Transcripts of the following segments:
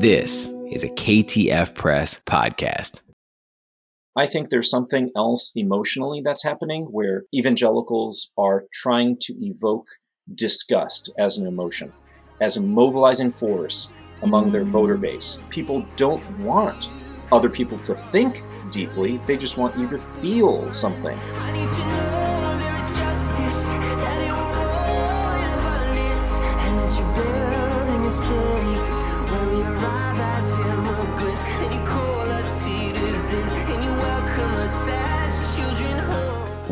This is a KTF Press podcast. I think there's something else emotionally that's happening where evangelicals are trying to evoke disgust as an emotion, as a mobilizing force among their voter base. People don't want other people to think deeply, they just want you to feel something.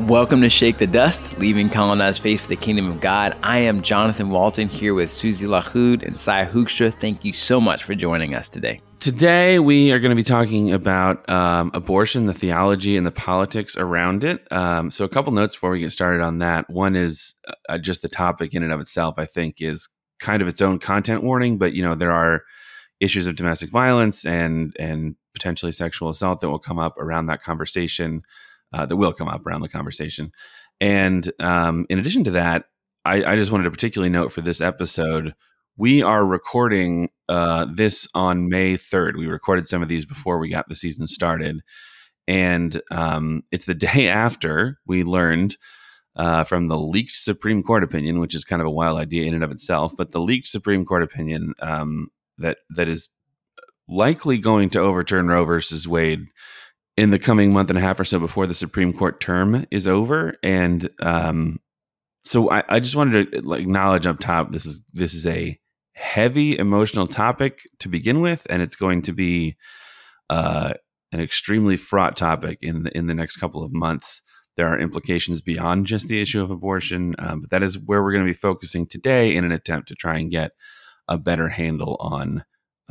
Welcome to Shake the Dust, leaving colonized faith for the kingdom of God. I am Jonathan Walton here with Susie Lahoud and Sy Hoekstra. Thank you so much for joining us today. Today, we are going to be talking about um, abortion, the theology, and the politics around it. Um, so, a couple notes before we get started on that. One is uh, just the topic in and of itself, I think, is kind of its own content warning, but, you know, there are issues of domestic violence and, and potentially sexual assault that will come up around that conversation uh, that will come up around the conversation. And um, in addition to that, I, I, just wanted to particularly note for this episode, we are recording uh, this on May 3rd. We recorded some of these before we got the season started. And um, it's the day after we learned uh, from the leaked Supreme Court opinion, which is kind of a wild idea in and of itself, but the leaked Supreme Court opinion um, that that is likely going to overturn Roe versus Wade in the coming month and a half or so before the Supreme Court term is over. And um, so I, I, just wanted to acknowledge up top this is this is a heavy emotional topic to begin with, and it's going to be uh, an extremely fraught topic in the, in the next couple of months. There are implications beyond just the issue of abortion, um, but that is where we're going to be focusing today in an attempt to try and get a better handle on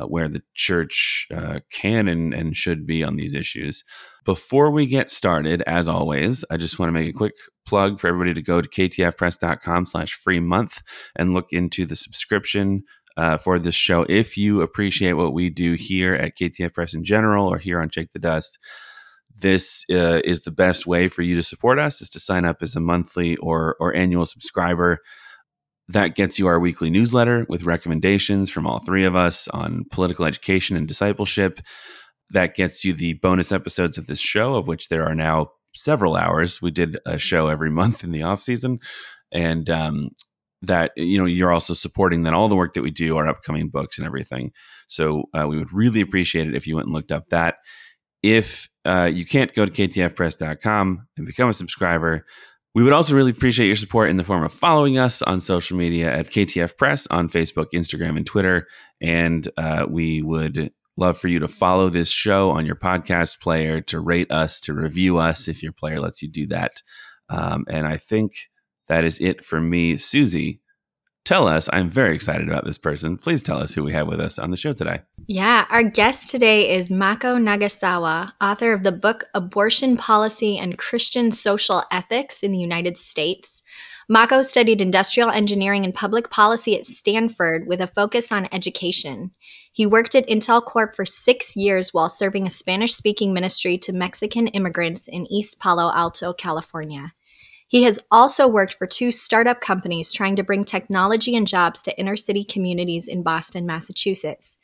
where the church uh, can and, and should be on these issues. Before we get started, as always, I just want to make a quick plug for everybody to go to ktfpress.com slash free month and look into the subscription uh, for this show. If you appreciate what we do here at KTF Press in general or here on Shake the Dust, this uh, is the best way for you to support us is to sign up as a monthly or, or annual subscriber. That gets you our weekly newsletter with recommendations from all three of us on political education and discipleship. That gets you the bonus episodes of this show, of which there are now several hours. We did a show every month in the off season, and um, that you know you're also supporting then all the work that we do, our upcoming books and everything. So uh, we would really appreciate it if you went and looked up that. If uh, you can't go to ktfpress.com and become a subscriber, we would also really appreciate your support in the form of following us on social media at KTF Press on Facebook, Instagram, and Twitter. And uh, we would love for you to follow this show on your podcast player, to rate us, to review us if your player lets you do that. Um, and I think that is it for me. Susie, tell us. I'm very excited about this person. Please tell us who we have with us on the show today. Yeah, our guest today is Mako Nagasawa, author of the book Abortion Policy and Christian Social Ethics in the United States. Mako studied industrial engineering and public policy at Stanford with a focus on education. He worked at Intel Corp for six years while serving a Spanish speaking ministry to Mexican immigrants in East Palo Alto, California. He has also worked for two startup companies trying to bring technology and jobs to inner city communities in Boston, Massachusetts.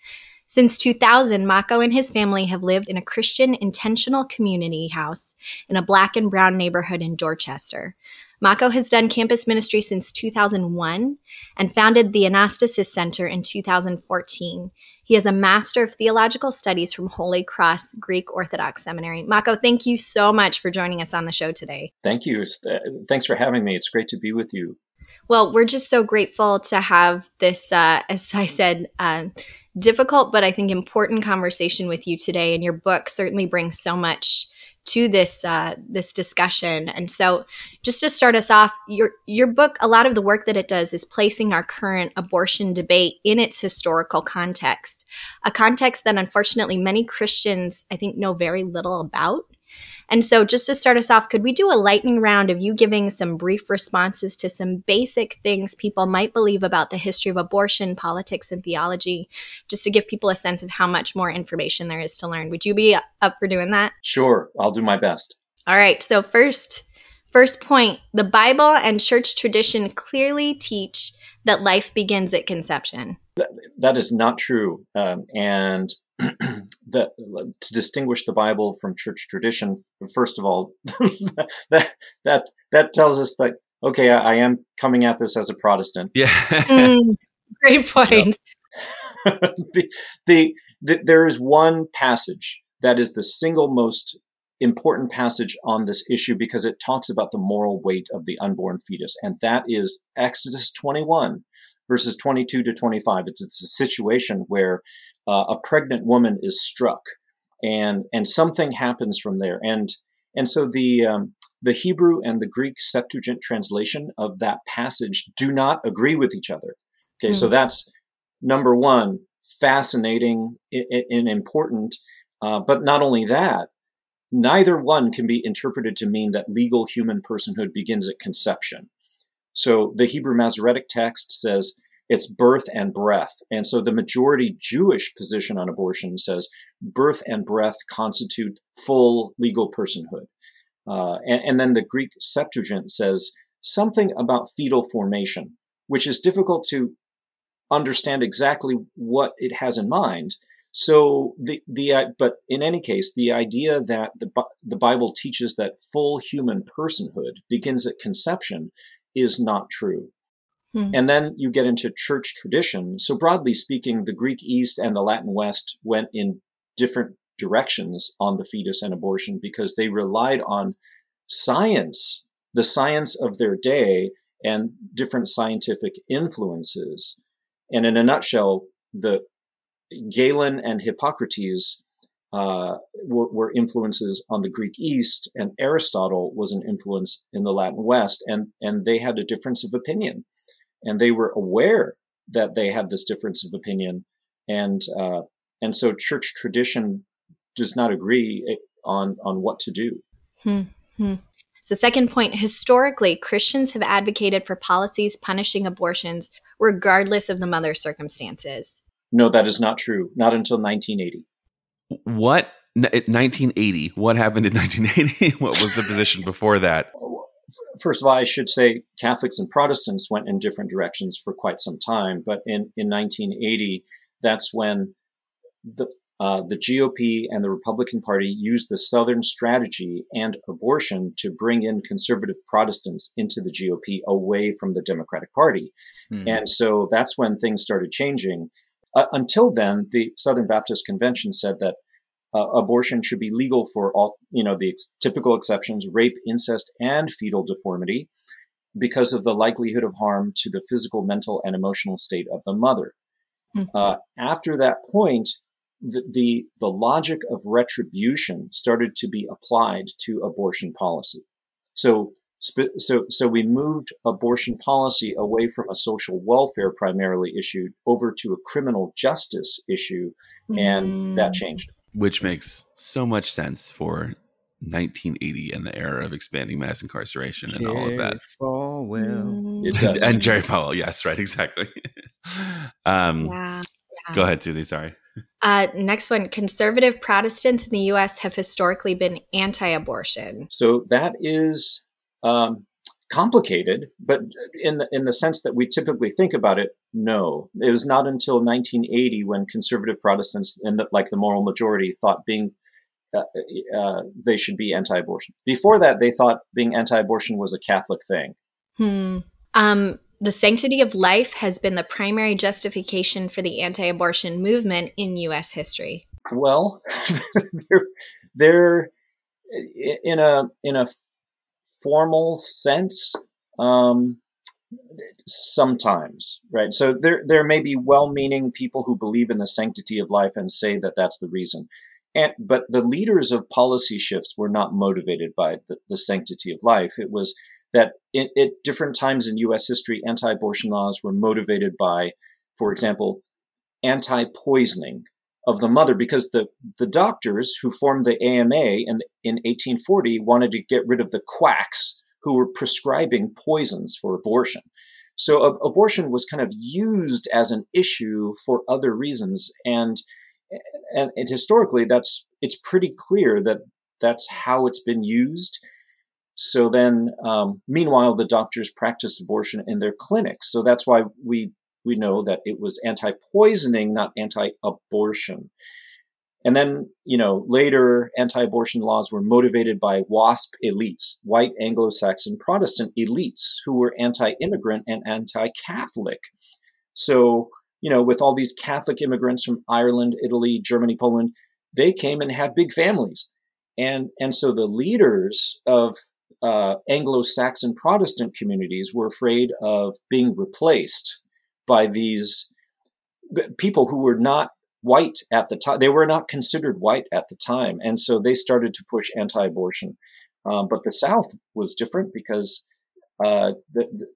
Since 2000, Mako and his family have lived in a Christian intentional community house in a black and brown neighborhood in Dorchester. Mako has done campus ministry since 2001 and founded the Anastasis Center in 2014. He has a Master of Theological Studies from Holy Cross Greek Orthodox Seminary. Mako, thank you so much for joining us on the show today. Thank you. Uh, thanks for having me. It's great to be with you. Well, we're just so grateful to have this, uh, as I said, uh, difficult but I think important conversation with you today. And your book certainly brings so much to this uh, this discussion. And so, just to start us off, your your book, a lot of the work that it does is placing our current abortion debate in its historical context, a context that unfortunately many Christians, I think, know very little about. And so, just to start us off, could we do a lightning round of you giving some brief responses to some basic things people might believe about the history of abortion, politics, and theology, just to give people a sense of how much more information there is to learn? Would you be up for doing that? Sure, I'll do my best. All right. So, first, first point the Bible and church tradition clearly teach that life begins at conception. That, that is not true. Um, and the, to distinguish the Bible from church tradition, first of all, that that that tells us that okay, I, I, am coming at this as a Protestant. Yeah, mm, great point. the, the, the, there is one passage that is the single most important passage on this issue because it talks about the moral weight of the unborn fetus, and that is Exodus 21, verses 22 to 25. It's, it's a situation where uh, a pregnant woman is struck, and and something happens from there, and and so the um, the Hebrew and the Greek Septuagint translation of that passage do not agree with each other. Okay, mm. so hmm. that's number one, fascinating and important. Uh, but not only that, neither one can be interpreted to mean that legal human personhood begins at conception. So the Hebrew Masoretic text says it's birth and breath. And so the majority Jewish position on abortion says birth and breath constitute full legal personhood. Uh, and, and then the Greek Septuagint says something about fetal formation, which is difficult to understand exactly what it has in mind. So the the uh, but in any case, the idea that the the Bible teaches that full human personhood begins at conception is not true. Hmm. And then you get into church tradition. So broadly speaking, the Greek East and the Latin West went in different directions on the fetus and abortion because they relied on science, the science of their day, and different scientific influences. And in a nutshell, the Galen and Hippocrates uh, were, were, influences on the Greek East, and Aristotle was an influence in the Latin West, and and they had a difference of opinion, and they were aware that they had this difference of opinion, and uh, and so church tradition does not agree eh, on on what to do. Hmm. Hmm. So, second point historically, Christians have advocated for policies punishing abortions regardless of the mother's circumstances. No, that is not true. Not until 1980. What? 1980. What happened in 1980? what was the position before that? First of all, I should say Catholics and Protestants went in different directions for quite some time. But in, in 1980, that's when the, uh, the GOP and the Republican Party used the Southern strategy and abortion to bring in conservative Protestants into the GOP away from the Democratic Party. Mm-hmm. And so that's when things started changing. Uh, until then, the Southern Baptist Convention said that uh, abortion should be legal for all, you know, the ex- typical exceptions rape, incest, and fetal deformity because of the likelihood of harm to the physical, mental, and emotional state of the mother. Mm-hmm. Uh, after that point, the, the, the logic of retribution started to be applied to abortion policy. So, so, so we moved abortion policy away from a social welfare primarily issue over to a criminal justice issue, and mm. that changed. Which makes so much sense for 1980 and the era of expanding mass incarceration and Jerry all of that. Falwell. It does. And Jerry Falwell, yes, right, exactly. um, yeah, yeah. Go ahead, Susie. Sorry. Uh, next one conservative Protestants in the US have historically been anti abortion. So that is um, complicated, but in the, in the sense that we typically think about it, no. It was not until 1980 when conservative Protestants, and the, like the moral majority, thought being uh, uh, they should be anti-abortion. Before that, they thought being anti-abortion was a Catholic thing. Hmm. Um, the sanctity of life has been the primary justification for the anti abortion movement in U.S. history. Well, they're, they're, in a in a formal sense, um, sometimes, right? So there there may be well-meaning people who believe in the sanctity of life and say that that's the reason. And, but the leaders of policy shifts were not motivated by the, the sanctity of life. It was that at different times in US history, anti abortion laws were motivated by, for example, anti poisoning of the mother because the, the doctors who formed the AMA in, in 1840 wanted to get rid of the quacks who were prescribing poisons for abortion. So uh, abortion was kind of used as an issue for other reasons, and, and and historically, that's it's pretty clear that that's how it's been used. So then, um, meanwhile, the doctors practiced abortion in their clinics. So that's why we we know that it was anti-poisoning, not anti-abortion. And then, you know, later anti-abortion laws were motivated by WASP elites, white Anglo-Saxon Protestant elites who were anti-immigrant and anti-Catholic. So, you know, with all these Catholic immigrants from Ireland, Italy, Germany, Poland, they came and had big families. And, and so the leaders of uh, Anglo-Saxon Protestant communities were afraid of being replaced by these people who were not white at the time. They were not considered white at the time, and so they started to push anti-abortion. Um, but the South was different because uh,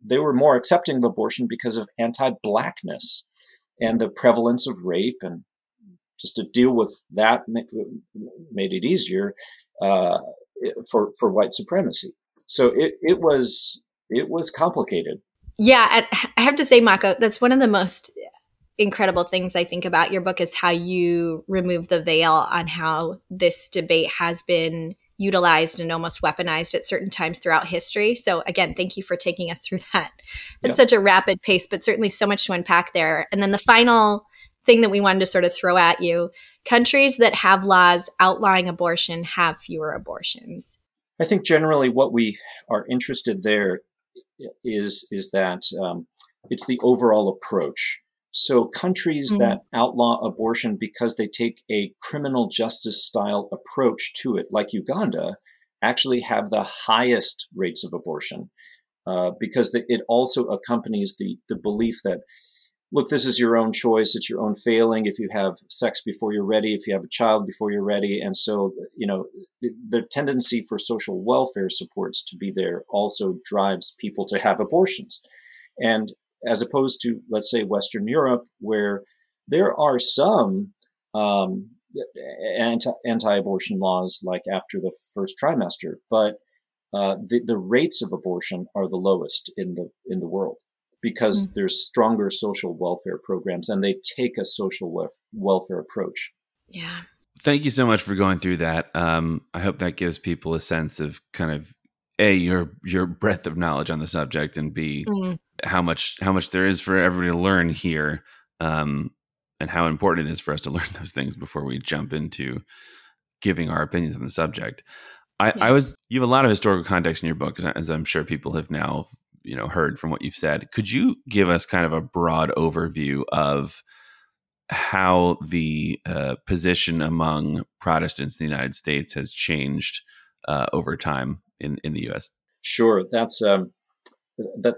they were more accepting of abortion because of anti-blackness and the prevalence of rape, and just to deal with that made it easier uh, for for white supremacy. So it it was it was complicated. Yeah, I have to say, Mako, that's one of the most incredible things I think about your book is how you remove the veil on how this debate has been utilized and almost weaponized at certain times throughout history. So again, thank you for taking us through that. It's yeah. such a rapid pace, but certainly so much to unpack there. And then the final thing that we wanted to sort of throw at you, countries that have laws outlawing abortion have fewer abortions. I think generally what we are interested there is is that um, it's the overall approach. So countries mm-hmm. that outlaw abortion because they take a criminal justice style approach to it, like Uganda, actually have the highest rates of abortion uh, because the, it also accompanies the the belief that look, this is your own choice. It's your own failing. If you have sex before you're ready, if you have a child before you're ready. And so, you know, the, the, tendency for social welfare supports to be there also drives people to have abortions. And as opposed to, let's say, Western Europe, where there are some um, anti, anti-abortion laws like after the first trimester, but uh, the, the rates of abortion are the lowest in the in the world because mm-hmm. there's stronger social welfare programs and they take a social wef- welfare approach. Yeah. Thank you so much for going through that. Um, I hope that gives people a sense of kind of a your your breadth of knowledge on the subject, and b mm. how much how much there is for everybody to learn here, um, and how important it is for us to learn those things before we jump into giving our opinions on the subject. I, yeah. I was you have a lot of historical context in your book, as I'm sure people have now you know heard from what you've said. Could you give us kind of a broad overview of how the uh, position among Protestants in the United States has changed uh, over time in in the U.S.? Sure, that's um, that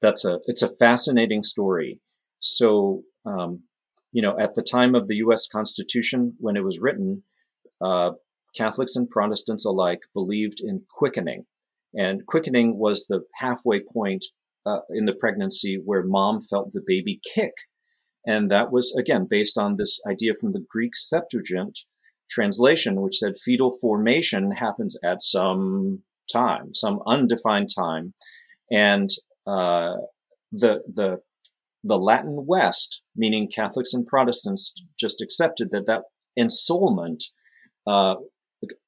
that's a it's a fascinating story. So um, you know, at the time of the U.S. Constitution when it was written, uh, Catholics and Protestants alike believed in quickening. And quickening was the halfway point uh, in the pregnancy where mom felt the baby kick. And that was, again, based on this idea from the Greek Septuagint translation, which said fetal formation happens at some time, some undefined time. And uh, the, the, the Latin West, meaning Catholics and Protestants, just accepted that that ensoulment uh,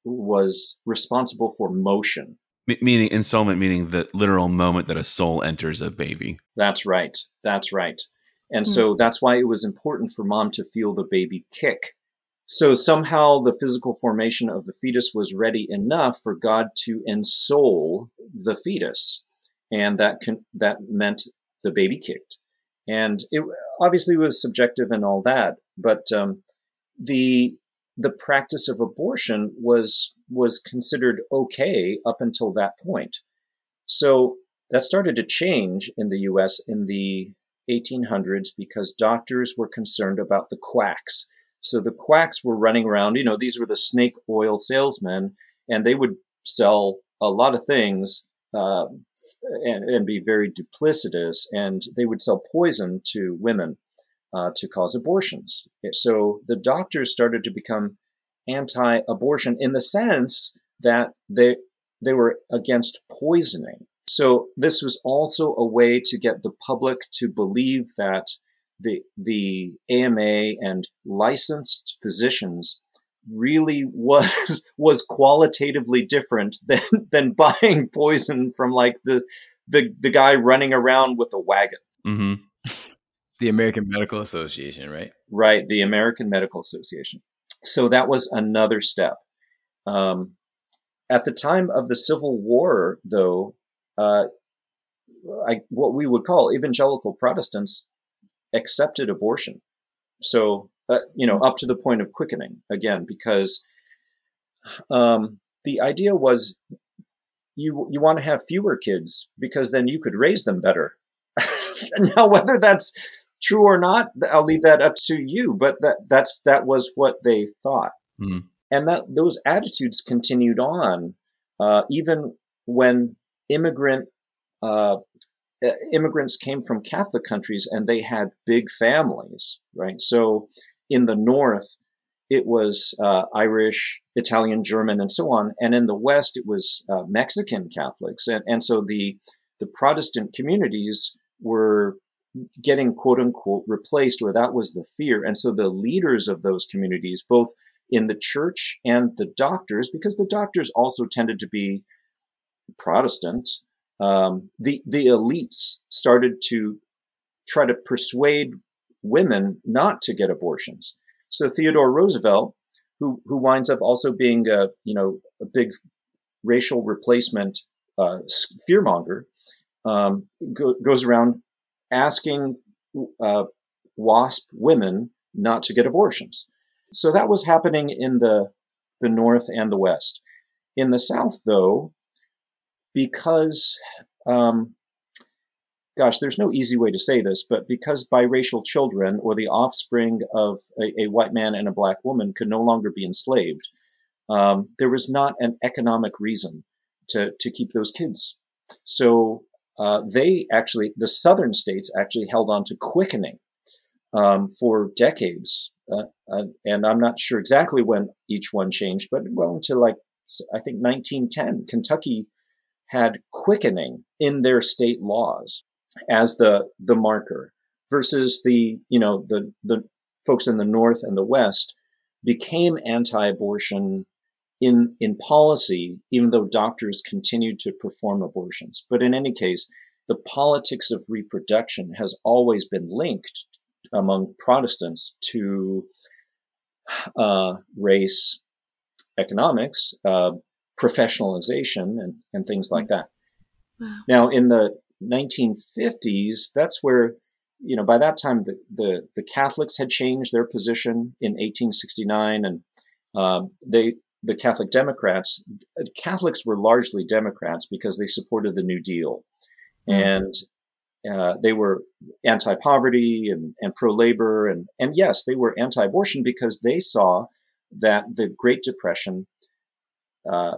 was responsible for motion meaning ensoulment meaning the literal moment that a soul enters a baby. That's right. That's right. And mm-hmm. so that's why it was important for mom to feel the baby kick. So somehow the physical formation of the fetus was ready enough for god to ensoul the fetus. And that con- that meant the baby kicked. And it obviously was subjective and all that but um, the the practice of abortion was was considered okay up until that point. So that started to change in the US in the 1800s because doctors were concerned about the quacks. So the quacks were running around, you know, these were the snake oil salesmen, and they would sell a lot of things uh, and, and be very duplicitous, and they would sell poison to women uh, to cause abortions. So the doctors started to become anti-abortion in the sense that they they were against poisoning. So this was also a way to get the public to believe that the the AMA and licensed physicians really was was qualitatively different than than buying poison from like the the the guy running around with a wagon. Mm-hmm. The American Medical Association, right? Right, the American Medical Association. So that was another step. Um, at the time of the Civil War, though, uh, I, what we would call evangelical Protestants accepted abortion. So, uh, you know, up to the point of quickening again, because um, the idea was you you want to have fewer kids because then you could raise them better. now, whether that's true or not, I'll leave that up to you. But that that's that was what they thought, mm. and that those attitudes continued on uh, even when immigrant uh, immigrants came from Catholic countries and they had big families, right? So in the North, it was uh, Irish, Italian, German, and so on. And in the West, it was uh, Mexican Catholics. And, and so the, the Protestant communities were getting quote unquote replaced, or that was the fear. And so the leaders of those communities, both in the church and the doctors, because the doctors also tended to be Protestant, um, the, the elites started to try to persuade women not to get abortions. So Theodore Roosevelt, who who winds up also being a you know a big racial replacement uh, fearmonger, um, go, goes around asking uh, WASP women not to get abortions. So that was happening in the the North and the West. In the South, though, because um, gosh, there's no easy way to say this, but because biracial children or the offspring of a, a white man and a black woman could no longer be enslaved, um, there was not an economic reason to, to keep those kids. So uh, they actually, the southern states actually held on to quickening um, for decades. Uh, uh, and I'm not sure exactly when each one changed, but well, until like, I think 1910, Kentucky had quickening in their state laws as the the marker versus the you know the the folks in the north and the west became anti-abortion in in policy even though doctors continued to perform abortions but in any case the politics of reproduction has always been linked among protestants to uh, race economics uh, professionalization and, and things like that wow. now in the 1950s, that's where, you know, by that time the, the, the Catholics had changed their position in 1869 and um, they, the Catholic Democrats, Catholics were largely Democrats because they supported the New Deal. Mm-hmm. And uh, they were anti-poverty and, and pro-labor, and and yes, they were anti-abortion because they saw that the Great Depression uh,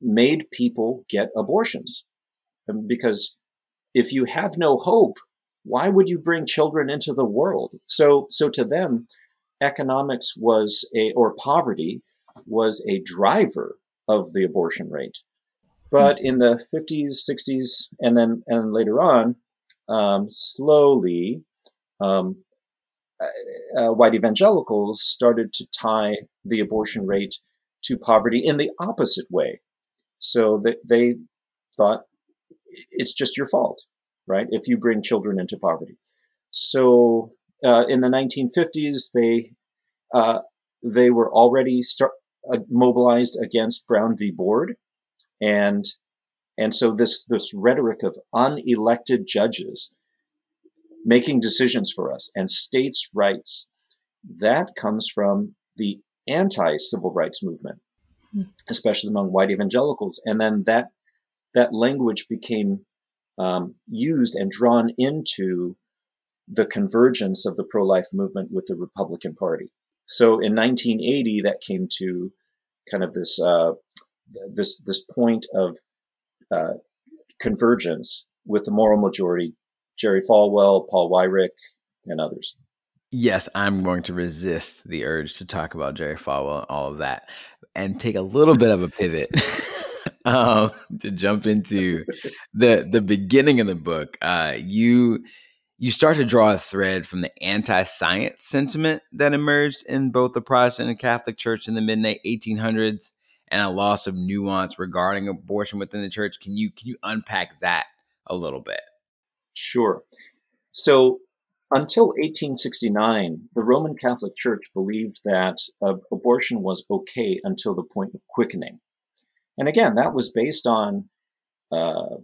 made people get abortions. Um, because if you have no hope, why would you bring children into the world? So, so to them, economics was a, or poverty was a driver of the abortion rate. But in the 50s, 60s, and then and later on, um, slowly, um, uh, uh, white evangelicals started to tie the abortion rate to poverty in the opposite way. So that they thought it's just your fault, right? If you bring children into poverty. So uh, in the 1950s, they uh, they were already start, uh, mobilized against Brown v. Board, and and so this this rhetoric of unelected judges making decisions for us and states' rights that comes from the anti-civil rights movement, hmm. especially among white evangelicals, and then that that language became um, used and drawn into the convergence of the pro-life movement with the Republican Party. So in 1980, that came to kind of this uh, this this point of uh, convergence with the moral majority, Jerry Falwell, Paul Weyrich, and others. Yes, I'm going to resist the urge to talk about Jerry Falwell, and all of that, and take a little bit of a pivot. um, to jump into the the beginning of the book, uh, you you start to draw a thread from the anti-science sentiment that emerged in both the Protestant and Catholic Church in the mid 1800s, and a loss of nuance regarding abortion within the church. Can you can you unpack that a little bit? Sure. So until 1869, the Roman Catholic Church believed that uh, abortion was okay until the point of quickening. And again, that was based on, uh,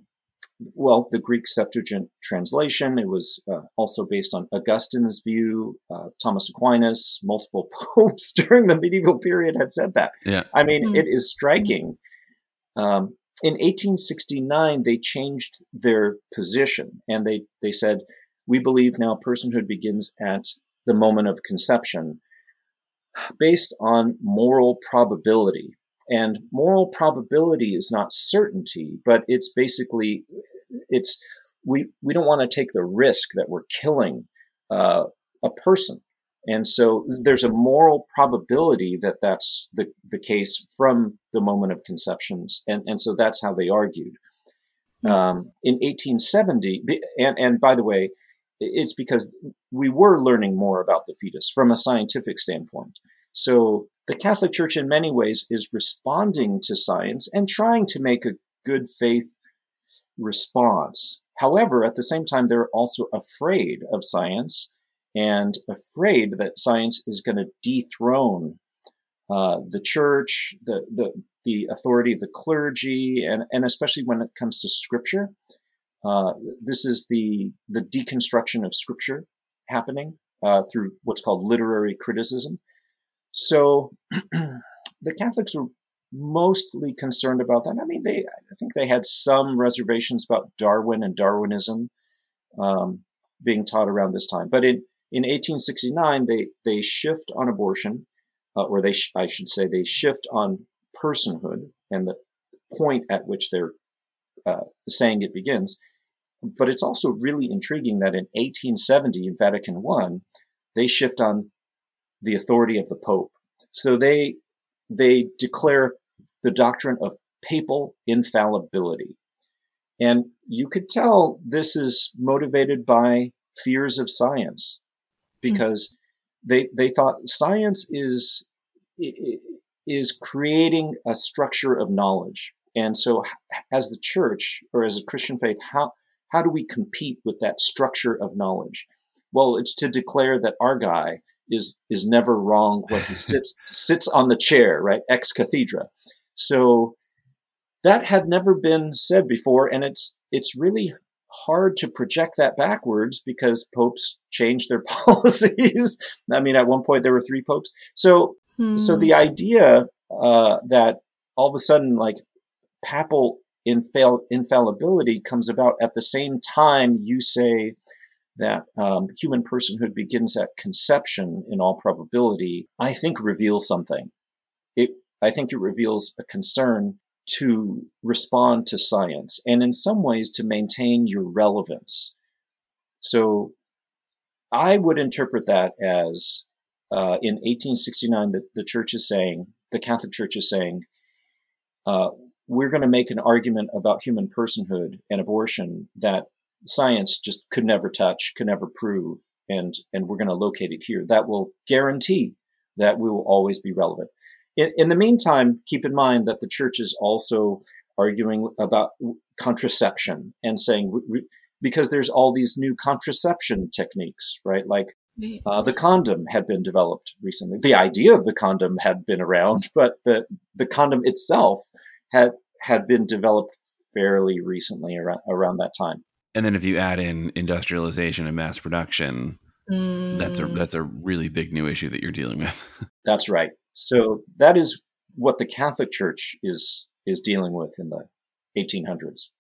well, the Greek Septuagint translation. It was uh, also based on Augustine's view. Uh, Thomas Aquinas, multiple popes during the medieval period had said that. Yeah. I mean, Mm. it is striking. Um, in 1869, they changed their position and they, they said, we believe now personhood begins at the moment of conception based on moral probability. And moral probability is not certainty, but it's basically, it's, we, we don't want to take the risk that we're killing uh, a person. And so there's a moral probability that that's the, the case from the moment of conceptions. And, and so that's how they argued. Um, in 1870, and, and by the way, it's because we were learning more about the fetus from a scientific standpoint. So the Catholic Church, in many ways, is responding to science and trying to make a good faith response. However, at the same time, they're also afraid of science and afraid that science is going to dethrone uh, the church, the, the the authority of the clergy, and and especially when it comes to scripture. Uh, this is the the deconstruction of scripture happening uh, through what's called literary criticism. So the Catholics were mostly concerned about that. I mean, they I think they had some reservations about Darwin and Darwinism um, being taught around this time, but in in 1869 they they shift on abortion, uh, or they sh- I should say they shift on personhood and the point at which they're uh, saying it begins. But it's also really intriguing that in 1870 in Vatican I, they shift on the authority of the Pope. So they they declare the doctrine of papal infallibility. And you could tell this is motivated by fears of science because they they thought science is is creating a structure of knowledge. And so as the church or as a Christian faith, how how do we compete with that structure of knowledge? Well, it's to declare that our guy is is never wrong when he sits sits on the chair, right? Ex cathedra. So that had never been said before, and it's it's really hard to project that backwards because popes changed their policies. I mean, at one point there were three popes. So so the idea uh, that all of a sudden, like papal infall- infallibility comes about at the same time you say that um, human personhood begins at conception in all probability, I think reveals something. It, I think it reveals a concern to respond to science and in some ways to maintain your relevance. So I would interpret that as uh, in 1869, the, the church is saying, the Catholic Church is saying, uh, we're going to make an argument about human personhood and abortion that science just could never touch, could never prove, and and we're going to locate it here. That will guarantee that we will always be relevant. In, in the meantime, keep in mind that the church is also arguing about contraception and saying because there's all these new contraception techniques, right? Like uh, the condom had been developed recently. The idea of the condom had been around, but the the condom itself had had been developed fairly recently around around that time. And then if you add in industrialization and mass production, Mm. that's a that's a really big new issue that you're dealing with. That's right. So that is what the Catholic Church is is dealing with in the 1800s.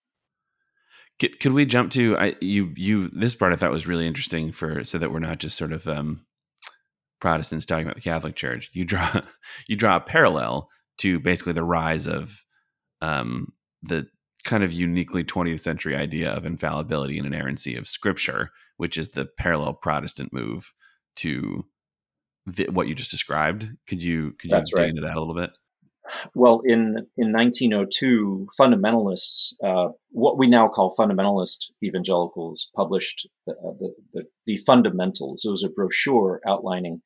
Could, could we jump to I, you? You this part I thought was really interesting for so that we're not just sort of um, Protestants talking about the Catholic Church. You draw you draw a parallel to basically the rise of um, the kind of uniquely 20th century idea of infallibility and inerrancy of Scripture, which is the parallel Protestant move to what you just described. Could you could you That's dig right. into that a little bit? Well, in in 1902, fundamentalists, uh, what we now call fundamentalist evangelicals, published the, the, the, the fundamentals. It was a brochure outlining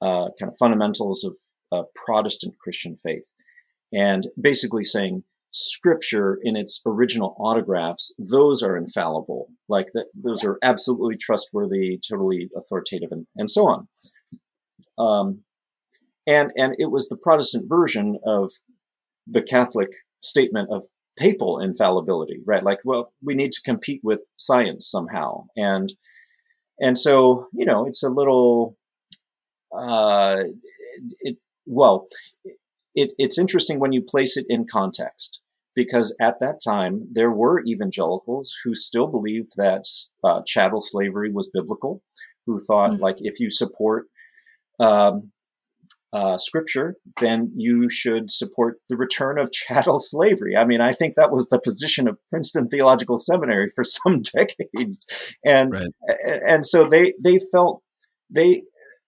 uh, kind of fundamentals of uh, Protestant Christian faith, and basically saying scripture in its original autographs, those are infallible. Like that, those are absolutely trustworthy, totally authoritative, and, and so on. Um, and and it was the Protestant version of the Catholic statement of papal infallibility, right? Like, well, we need to compete with science somehow, and and so you know, it's a little, uh, it well, it, it's interesting when you place it in context because at that time there were evangelicals who still believed that uh, chattel slavery was biblical, who thought mm-hmm. like if you support um, uh, scripture, then you should support the return of chattel slavery. I mean, I think that was the position of Princeton Theological Seminary for some decades, and right. and so they they felt they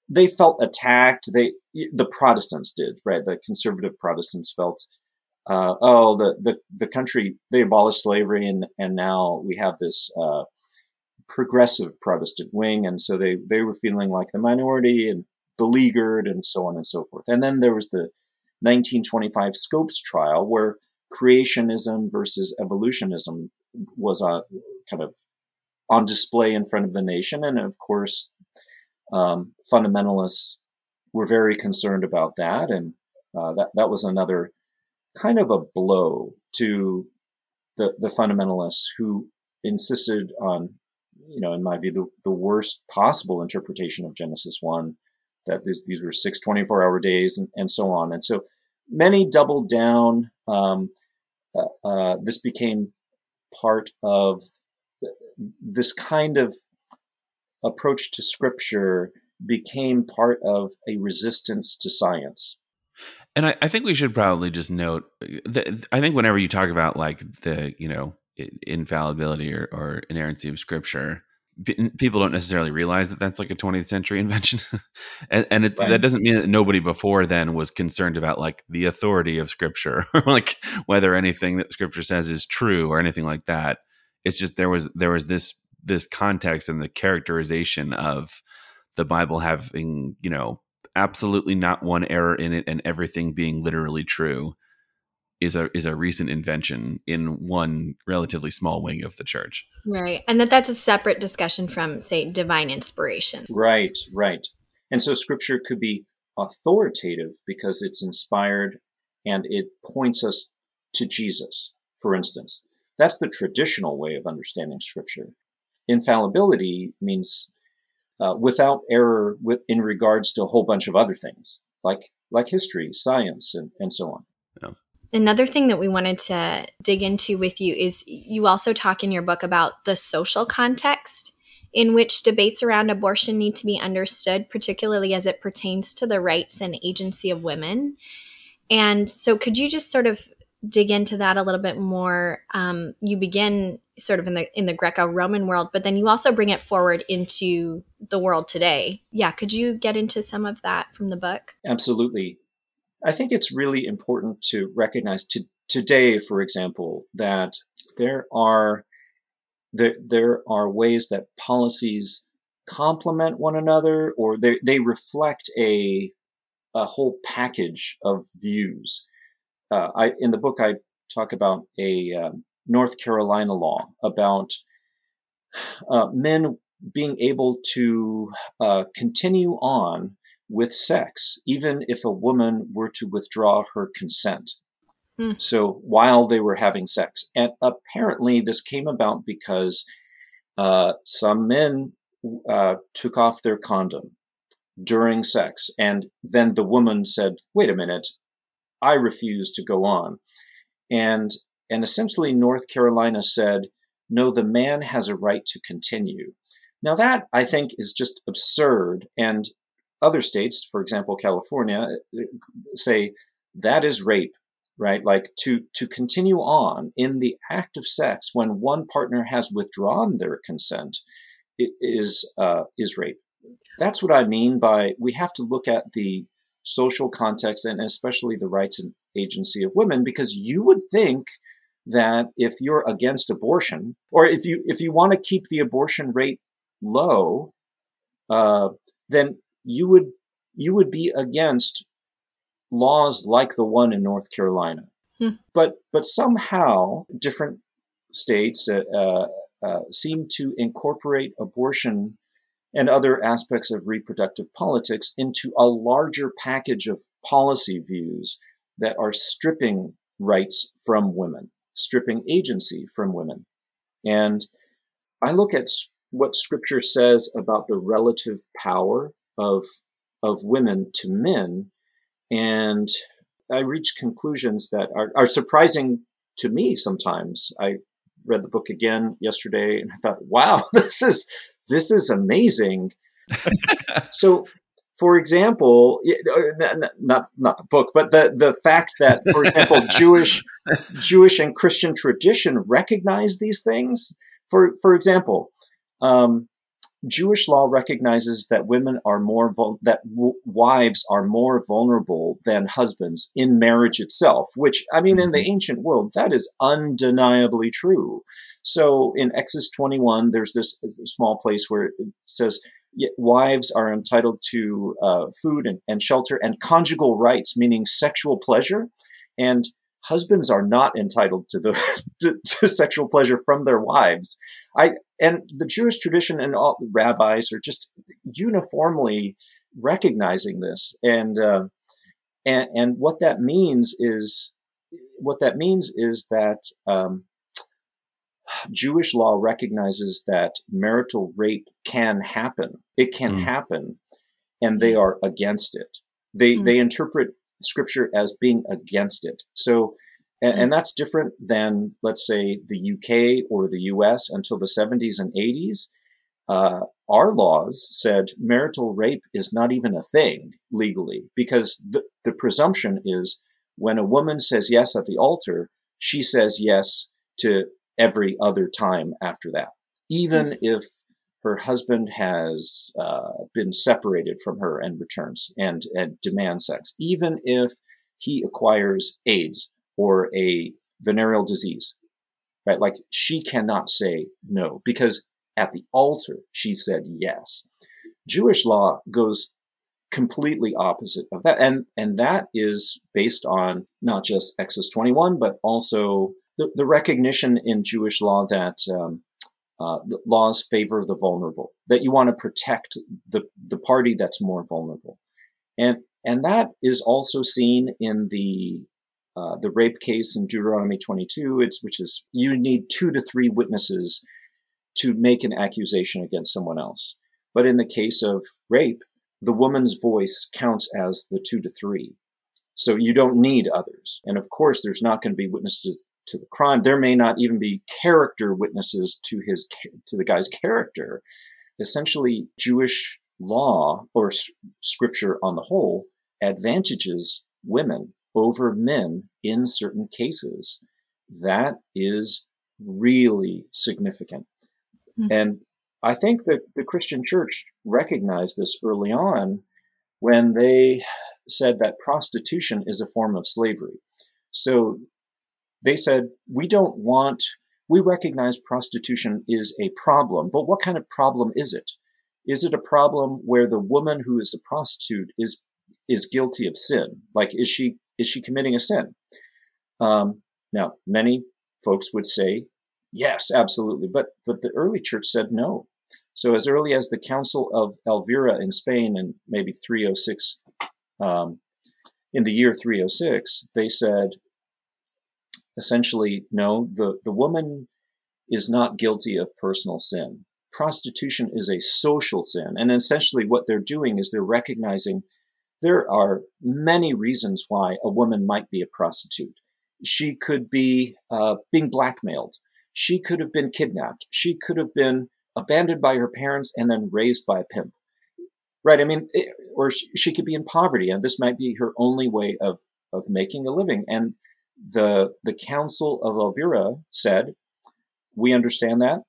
they felt attacked. They the Protestants did, right? The conservative Protestants felt, uh, oh, the, the the country they abolished slavery, and and now we have this uh, progressive Protestant wing, and so they they were feeling like the minority and beleaguered, and so on and so forth. And then there was the 1925 Scopes trial, where creationism versus evolutionism was a uh, kind of on display in front of the nation, and of course, um, fundamentalists were very concerned about that, and uh, that that was another kind of a blow to the the fundamentalists who insisted on, you know, in my view, the, the worst possible interpretation of Genesis one, that these these were six 24 hour days and, and so on, and so many doubled down. Um, uh, uh, this became part of this kind of approach to scripture became part of a resistance to science. And I, I think we should probably just note that I think whenever you talk about like the, you know, infallibility or, or inerrancy of scripture, people don't necessarily realize that that's like a 20th century invention. And, and it, right. that doesn't mean that nobody before then was concerned about like the authority of scripture or like whether anything that scripture says is true or anything like that. It's just there was there was this this context and the characterization of the Bible having, you know, absolutely not one error in it and everything being literally true is a is a recent invention in one relatively small wing of the church. Right. And that that's a separate discussion from say divine inspiration. Right, right. And so scripture could be authoritative because it's inspired and it points us to Jesus, for instance. That's the traditional way of understanding scripture infallibility means uh, without error with, in regards to a whole bunch of other things like like history, science, and, and so on. Another thing that we wanted to dig into with you is you also talk in your book about the social context in which debates around abortion need to be understood, particularly as it pertains to the rights and agency of women. And so, could you just sort of dig into that a little bit more, um, you begin sort of in the in the Greco-Roman world, but then you also bring it forward into the world today. Yeah, could you get into some of that from the book? Absolutely. I think it's really important to recognize to, today, for example, that there are there, there are ways that policies complement one another or they, they reflect a a whole package of views. Uh, I in the book I talk about a um, North Carolina law about uh, men being able to uh, continue on with sex even if a woman were to withdraw her consent. Hmm. So while they were having sex, and apparently this came about because uh, some men uh, took off their condom during sex, and then the woman said, "Wait a minute, I refuse to go on. And and essentially North Carolina said, no, the man has a right to continue. Now that I think is just absurd. And other states, for example, California, say that is rape, right? Like to, to continue on in the act of sex when one partner has withdrawn their consent is, uh, is rape. That's what I mean by we have to look at the social context and especially the rights and agency of women because you would think that if you're against abortion or if you if you want to keep the abortion rate low uh, then you would you would be against laws like the one in North Carolina Hmm. But but somehow different states uh, uh, uh, seem to incorporate abortion and other aspects of reproductive politics into a larger package of policy views that are stripping rights from women, stripping agency from women. And I look at what scripture says about the relative power of, of women to men, and I reach conclusions that are, are surprising to me sometimes. I read the book again yesterday and I thought, wow, this is this is amazing. so for example, not not the book, but the the fact that, for example, Jewish Jewish and Christian tradition recognize these things. For for example, um, Jewish law recognizes that women are more vul- that w- wives are more vulnerable than husbands in marriage itself. Which I mean, in the mm-hmm. ancient world, that is undeniably true. So in Exodus 21, there's this, this small place where it says wives are entitled to uh, food and, and shelter and conjugal rights, meaning sexual pleasure, and husbands are not entitled to the to, to sexual pleasure from their wives. I and the Jewish tradition and all rabbis are just uniformly recognizing this, and uh, and and what that means is what that means is that um, Jewish law recognizes that marital rape can happen. It can mm. happen, and they are against it. They mm. they interpret scripture as being against it. So, and, and, that's different than let's say the UK or the US until the 70s and 80s. Uh, our laws said marital rape is not even a thing legally because the, the presumption is when a woman says yes at the altar, she says yes to every other time after that, even mm-hmm. if her husband has uh, been separated from her and returns and, and demands sex, even if he acquires AIDS or a venereal disease, right? Like she cannot say no because at the altar she said yes. Jewish law goes completely opposite of that, and and that is based on not just Exodus 21, but also the, the recognition in Jewish law that um, uh, laws favor the vulnerable, that you want to protect the, the party that's more vulnerable. And, and that is also seen in the, uh, the rape case in Deuteronomy 22, it's, which is you need two to three witnesses to make an accusation against someone else. But in the case of rape, the woman's voice counts as the two to three. So you don't need others. And of course, there's not going to be witnesses to the crime. There may not even be character witnesses to his to the guy's character. Essentially, Jewish law or s- scripture on the whole advantages women over men in certain cases. That is really significant. Mm-hmm. And I think that the Christian church recognized this early on when they said that prostitution is a form of slavery. So they said, we don't want, we recognize prostitution is a problem, but what kind of problem is it? Is it a problem where the woman who is a prostitute is is guilty of sin? Like, is she is she committing a sin? Um, now, many folks would say, yes, absolutely, but but the early church said no. So as early as the Council of Elvira in Spain in maybe 306, um, in the year 306, they said essentially, no, the, the woman is not guilty of personal sin. Prostitution is a social sin. And essentially, what they're doing is they're recognizing there are many reasons why a woman might be a prostitute. She could be uh, being blackmailed. She could have been kidnapped. She could have been abandoned by her parents and then raised by a pimp. Right? I mean, it, or she could be in poverty, and this might be her only way of of making a living. And the the Council of Elvira said, "We understand that,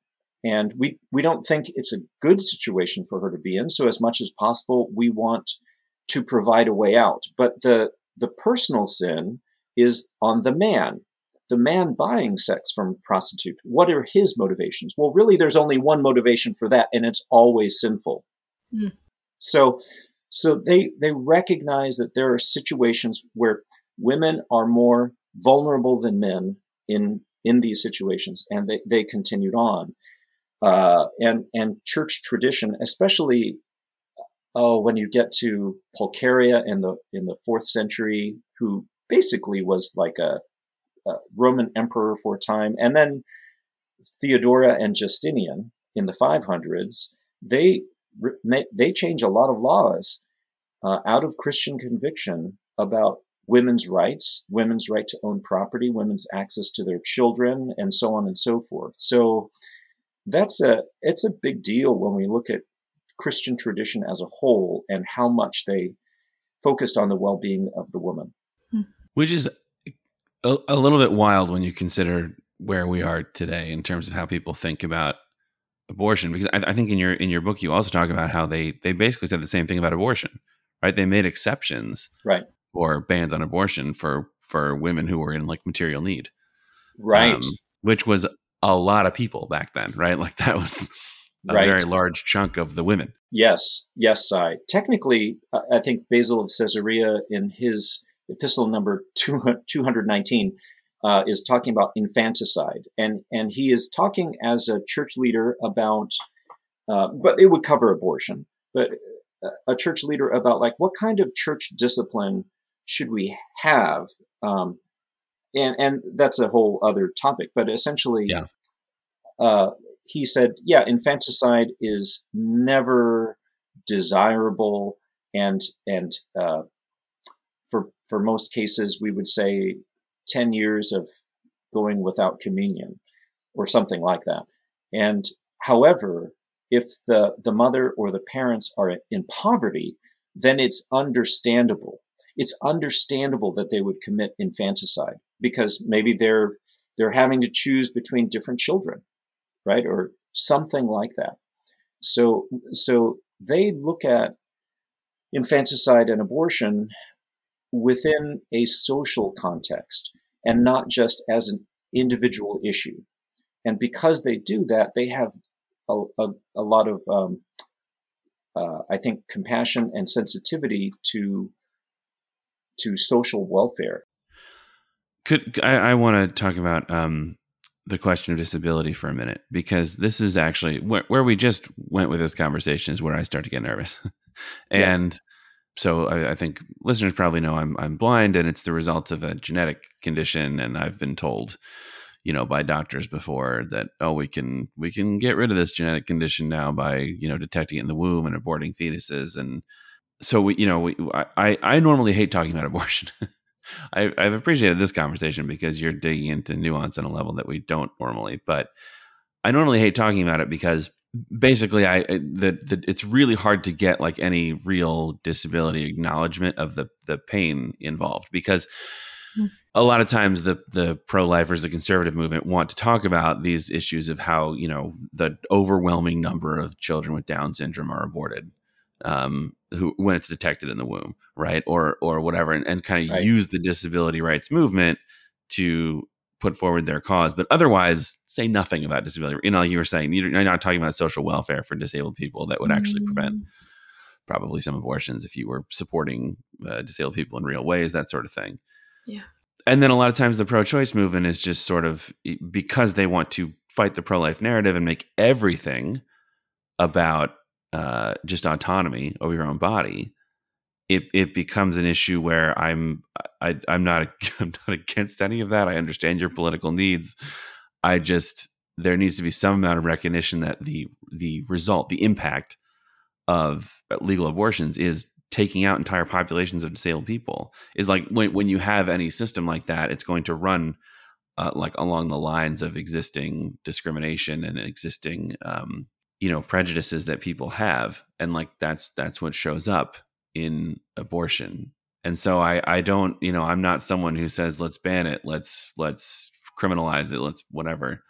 and we we don't think it's a good situation for her to be in. So as much as possible, we want to provide a way out. But the the personal sin is on the man." The man buying sex from a prostitute, what are his motivations? Well, really, there's only one motivation for that, and it's always sinful. Mm. So, so they they recognize that there are situations where women are more vulnerable than men in in these situations, and they, they continued on. Uh, and and church tradition, especially oh, when you get to Pulcheria in the in the fourth century, who basically was like a, a Roman emperor for a time, and then Theodora and Justinian in the 500s, they they change a lot of laws uh, out of Christian conviction about women's rights, women's right to own property, women's access to their children, and so on and so forth. So that's a it's a big deal when we look at Christian tradition as a whole and how much they focused on the well-being of the woman. Hmm. Which is a, a little bit wild when you consider where we are today in terms of how people think about abortion because I, I, think in your in your book you also talk about how they they basically said the same thing about abortion right they made exceptions right or bans on abortion for for women who were in like material need. Right. Um, which was a lot of people back then right? Like that was a right. very large chunk of the women. Yes. Yes I technically i think basil of caesarea in his epistle number 219 uh, is talking about infanticide, and and he is talking as a church leader about, uh, but it would cover abortion, but a church leader about like what kind of church discipline should we have, um, and and that's a whole other topic. But essentially, yeah. Uh, he said, yeah, infanticide is never desirable, and and uh, for for most cases, we would say 10 years of going without communion or something like that. And however, if the, the mother or the parents are in poverty, then it's understandable. It's understandable that they would commit infanticide because maybe they're they're having to choose between different children, right? Or something like that. So so they look at infanticide and abortion within a social context and not just as an individual issue. And because they do that, they have a, a, a lot of, um, uh, I think, compassion and sensitivity to to social welfare. Could I, I want to talk about um, the question of disability for a minute because this is actually where, where, we just went with this conversation is where I start to get nervous, and. Yeah so I, I, think listeners probably know I'm I'm blind, and it's the result of a genetic condition. And I've been told, you know, by doctors before that oh, we can we can get rid of this genetic condition now by you know detecting it in the womb and aborting fetuses. And so we, you know, we I I normally hate talking about abortion. I, I've appreciated this conversation because you're digging into nuance on a level that we don't normally. But I normally hate talking about it because basically i that the, it's really hard to get like any real disability acknowledgement of the the pain involved because mm. a lot of times the the pro-lifers the conservative movement want to talk about these issues of how you know the overwhelming number of children with down syndrome are aborted um, who when it's detected in the womb right or or whatever and, and kind of right. use the disability rights movement to put forward their cause, but otherwise say nothing about disability. You know, you were saying you're not talking about social welfare for disabled people that would actually prevent mm. probably some abortions if you were supporting uh, disabled people in real ways, that sort of thing. Yeah. And then a lot of times the pro-choice movement is just sort of because they want to fight the pro-life narrative and make everything about uh, just autonomy over your own body it it becomes an issue where I'm I I'm not I'm not against any of that. I understand your political needs. I just there needs to be some amount of recognition that the the result, the impact of legal abortions is taking out entire populations of disabled people. Is like when when you have any system like that, it's going to run uh, like along the lines of existing discrimination and existing um, you know prejudices that people have, and like that's that's what shows up in abortion. And so I I don't, you know, I'm not someone who says let's ban it, let's let's criminalize it, let's whatever.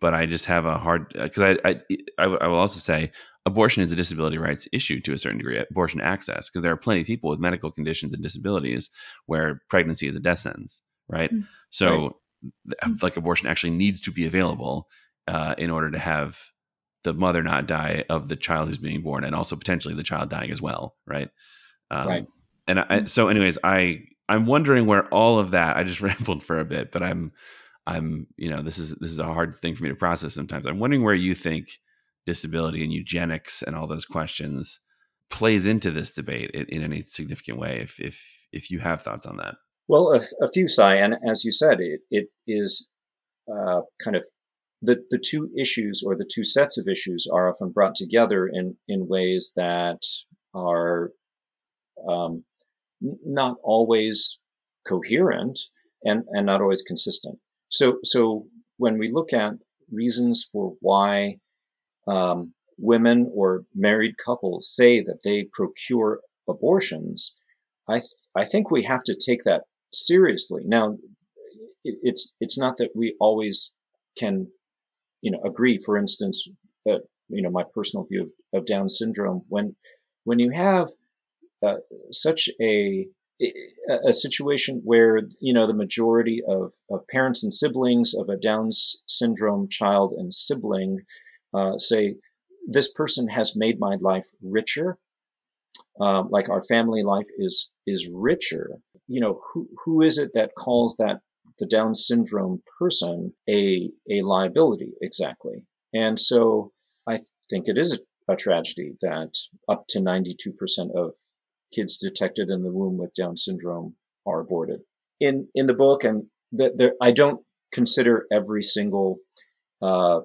But I just have a hard because I, I I will also say abortion is a disability rights issue to a certain degree. Abortion access because there are plenty of people with medical conditions and disabilities where pregnancy is a death sentence, right? Mm-hmm. So right. like abortion actually needs to be available uh, in order to have the mother not die of the child who's being born and also potentially the child dying as well right um, right and I, so anyways i I'm wondering where all of that. I just rambled for a bit, but I'm I'm you know this is this is a hard thing for me to process sometimes. I'm wondering where you think disability and eugenics and all those questions plays into this debate in, in any significant way. If if if you have thoughts on that. Well, a, a few, Sy, and as you said, it, it is uh, kind of the, the two issues or the two sets of issues are often brought together in, in ways that are um, not always coherent and, and not always consistent. So, so when we look at reasons for why um, women or married couples say that they procure abortions, I th- I think we have to take that seriously. Now, it, it's it's not that we always can, you know, agree. For instance, uh, you know, my personal view of, of Down syndrome when when you have uh, such a a situation where you know the majority of, of parents and siblings of a Down syndrome child and sibling uh, say this person has made my life richer, um, like our family life is is richer. You know who who is it that calls that the Down syndrome person a a liability exactly? And so I think it is a, a tragedy that up to ninety two percent of kids detected in the womb with Down syndrome are aborted. In in the book, and the, the, I don't consider every single uh,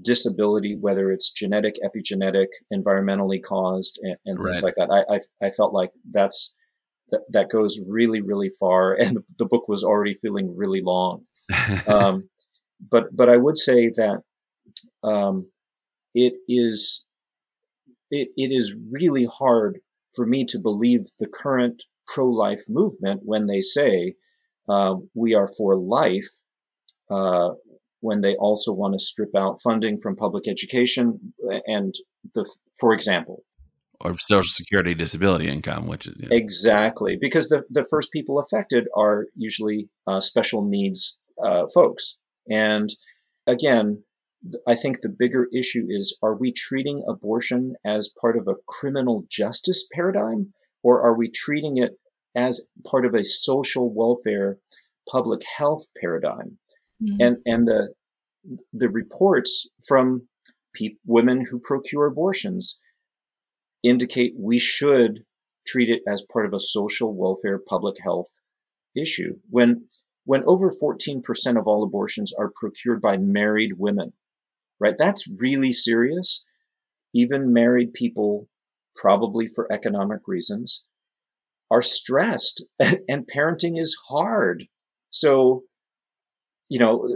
disability, whether it's genetic, epigenetic, environmentally caused, and, and things right. like that. I, I, I felt like that's that that goes really really far, and the, the book was already feeling really long. um, but but I would say that um, it is it, it is really hard for me to believe the current pro life movement when they say uh, we are for life, uh, when they also want to strip out funding from public education and the, for example, or social security disability income, which is exactly because the, the first people affected are usually uh, special needs uh, folks. And again, I think the bigger issue is are we treating abortion as part of a criminal justice paradigm, or are we treating it as part of a social welfare public health paradigm? Mm-hmm. And, and the, the reports from pe- women who procure abortions indicate we should treat it as part of a social welfare public health issue. When, when over 14% of all abortions are procured by married women, right? That's really serious. Even married people, probably for economic reasons, are stressed and parenting is hard. So, you know,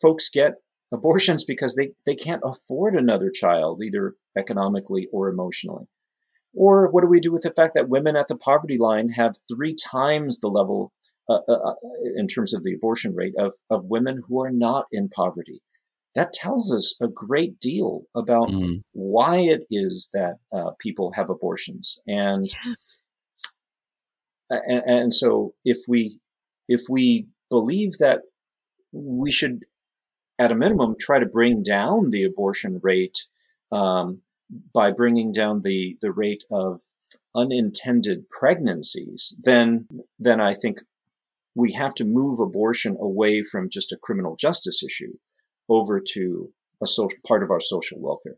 folks get abortions because they, they can't afford another child, either economically or emotionally. Or what do we do with the fact that women at the poverty line have three times the level uh, uh, uh in terms of the abortion rate of, of women who are not in poverty? that tells us a great deal about mm. why it is that uh, people have abortions and, yes. and and so if we if we believe that we should at a minimum try to bring down the abortion rate um, by bringing down the the rate of unintended pregnancies then then I think we have to move abortion away from just a criminal justice issue over to a social part of our social welfare.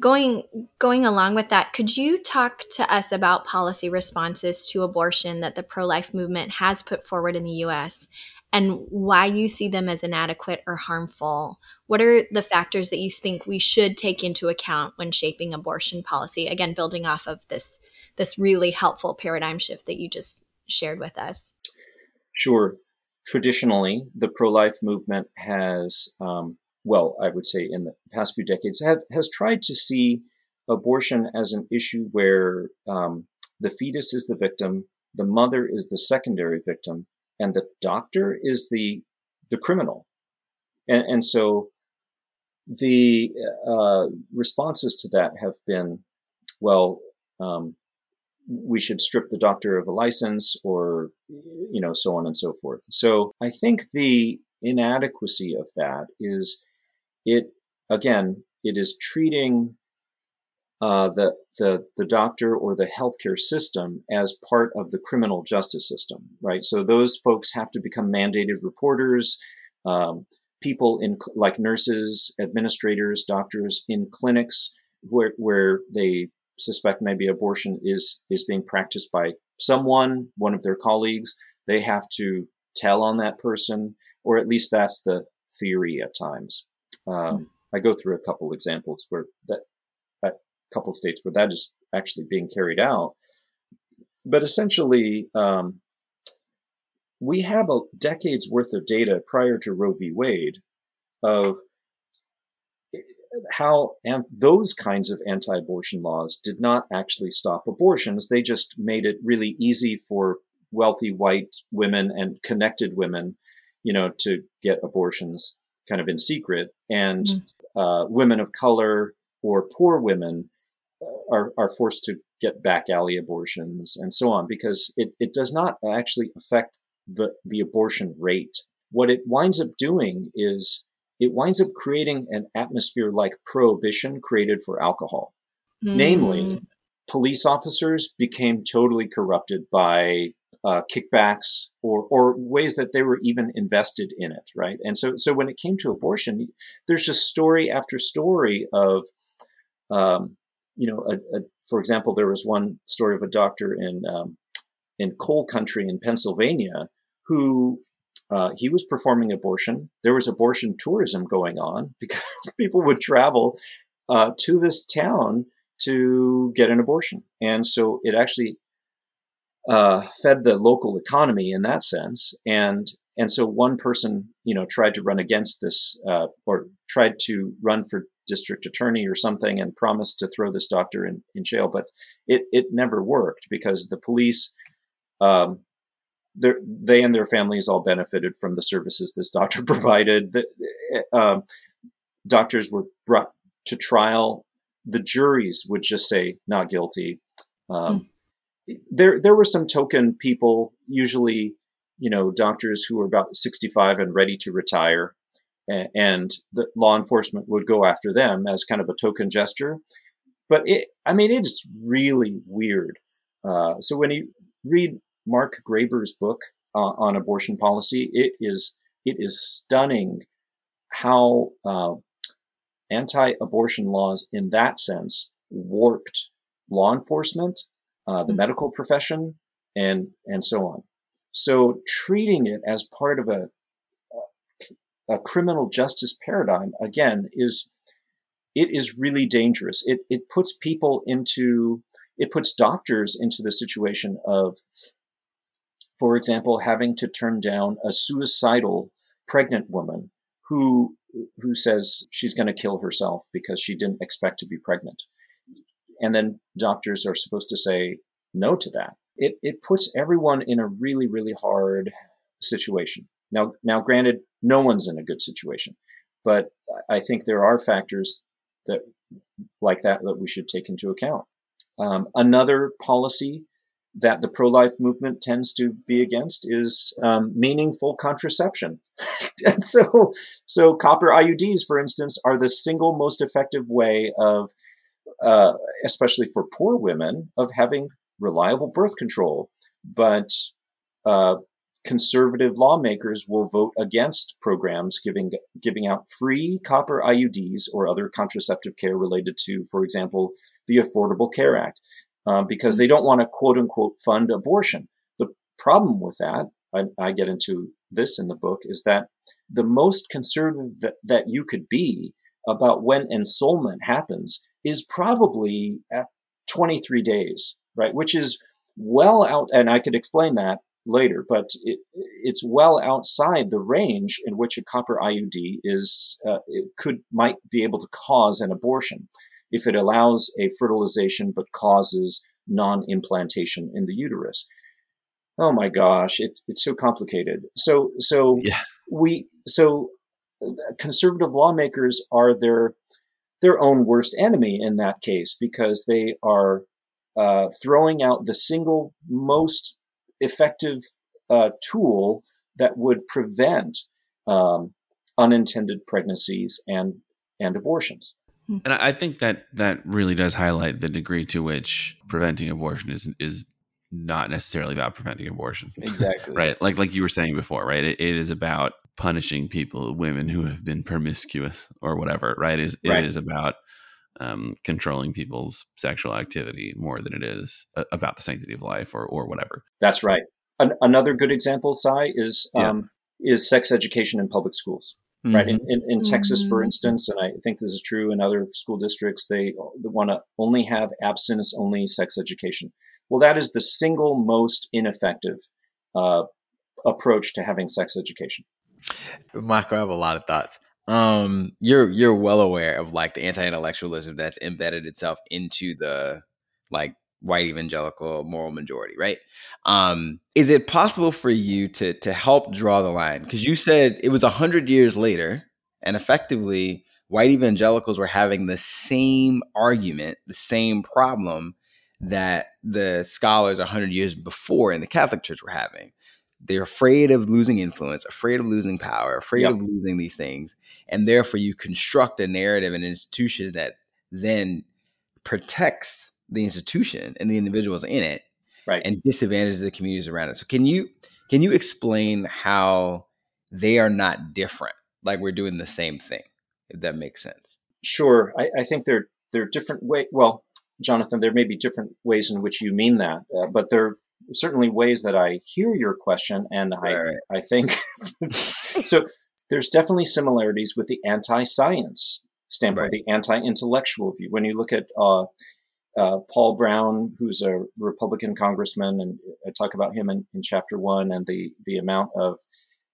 Going going along with that, could you talk to us about policy responses to abortion that the pro-life movement has put forward in the US and why you see them as inadequate or harmful? What are the factors that you think we should take into account when shaping abortion policy? Again, building off of this this really helpful paradigm shift that you just shared with us. Sure traditionally, the pro-life movement has, um, well, I would say in the past few decades, have, has tried to see abortion as an issue where um, the fetus is the victim, the mother is the secondary victim, and the doctor is the the criminal. And, and so the uh, responses to that have been, well, um, we should strip the doctor of a license or, you know, so on and so forth. So I think the inadequacy of that is it, again, it is treating uh, the, the, the doctor or the healthcare system as part of the criminal justice system, right? So those folks have to become mandated reporters. Um, people in like nurses, administrators, doctors in clinics where where they suspect maybe abortion is is being practiced by someone, one of their colleagues. They have to tell on that person, or at least that's the theory at times. Um, I go through a couple examples where that couple states where that is actually being carried out. But essentially, um, we have a decades worth of data prior to Roe v. Wade of how those kinds of anti-abortion laws did not actually stop abortions. They just made it really easy for wealthy white women and connected women, you know, to get abortions kind of in secret. And mm. uh, women of color or poor women are, are forced to get back alley abortions and so on because it, it does not actually affect the, the abortion rate. What it winds up doing is it winds up creating an atmosphere like prohibition created for alcohol. Mm. Namely, police officers became totally corrupted by uh, kickbacks or, or ways that they were even invested in it, right? And so, so when it came to abortion, there's just story after story of, um, you know, a, a, for example, there was one story of a doctor in um, in coal country in Pennsylvania who uh, he was performing abortion. There was abortion tourism going on because people would travel uh, to this town to get an abortion, and so it actually uh, fed the local economy in that sense. And and so one person, you know, tried to run against this, uh, or tried to run for district attorney or something, and promised to throw this doctor in, in jail, but it it never worked because the police. Um, they and their families all benefited from the services this doctor provided. The, uh, doctors were brought to trial. The juries would just say not guilty. Um, mm. There, there were some token people, usually, you know, doctors who were about 65 and ready to retire, and, the law enforcement would go after them as kind of a token gesture. But it, I mean, it's really weird. Uh, so when you read Mark Graber's book uh, on abortion policy. It is it is stunning how uh, anti-abortion laws, in that sense, warped law enforcement, uh, the mm-hmm. medical profession, and and so on. So treating it as part of a a criminal justice paradigm again is it is really dangerous. It it puts people into it puts doctors into the situation of for example, having to turn down a suicidal pregnant woman who who says she's going to kill herself because she didn't expect to be pregnant. And then doctors are supposed to say no to that. It, it puts everyone in a really, really hard situation. Now, now, granted, no one's in a good situation, but I think there are factors that like that that we should take into account. Um, another policy that the pro-life movement tends to be against is um, meaningful contraception. and so, so copper IUDs, for instance, are the single most effective way of, uh, especially for poor women, of having reliable birth control. But uh, conservative lawmakers will vote against programs giving giving out free copper IUDs or other contraceptive care related to, for example, the Affordable Care Act um, because they don't want to quote unquote fund abortion. The problem with that, I, I, get into this in the book, is that the most conservative that, that you could be about when ensoulment happens is probably at 23 days, right? Which is well out, and I could explain that later, but it, it's well outside the range in which a copper IUD is uh, it could might be able to cause an abortion if it allows a fertilization but causes non-implantation in the uterus. Oh my gosh, it, it's so complicated. So so yeah. we so conservative lawmakers are their their own worst enemy in that case because they are uh, throwing out the single most effective uh, tool that would prevent um, unintended pregnancies and and abortions. And I think that that really does highlight the degree to which preventing abortion is is not necessarily about preventing abortion. Exactly. right. Like like you were saying before, right? It, it is about punishing people, women who have been promiscuous or whatever, right? Is Right. it is about um, controlling people's sexual activity more than it is a- about the sanctity of life or or whatever. That's right. An- another good example, Sy, is Yeah. um, is sex education in public schools. Right in, in, in Texas, for Mhm. instance, and I think this is true in other school districts, they, they want to only have abstinence only sex education. Well, that is the single most ineffective uh, approach to having sex education. Michael, I have a lot of thoughts. Um, you're you're well aware of like the anti-intellectualism that's embedded itself into the like white evangelical moral majority, right? Um, is it possible for you to to help draw the line? Because you said it was a hundred years later, and effectively white evangelicals were having the same argument, the same problem that the scholars a hundred years before in the Catholic Church were having they're afraid of losing influence, afraid of losing power, afraid Yep. of losing these things. And therefore, you construct a narrative and an institution that then protects the institution and the individuals in it Right. and disadvantages the communities around it. So can you can you explain how they are not different? Like we're doing the same thing, if that makes sense. Sure, I, I think they're they're different way. Well, Jonathan, there may be different ways in which you mean that, uh, but there are certainly ways that I hear your question, and I Right. I think so. There's definitely similarities with the anti-science standpoint, the anti-intellectual view. When you look at uh, uh, Paul Broun, who's a Republican congressman, and I talk about him in, in chapter one, and the the amount of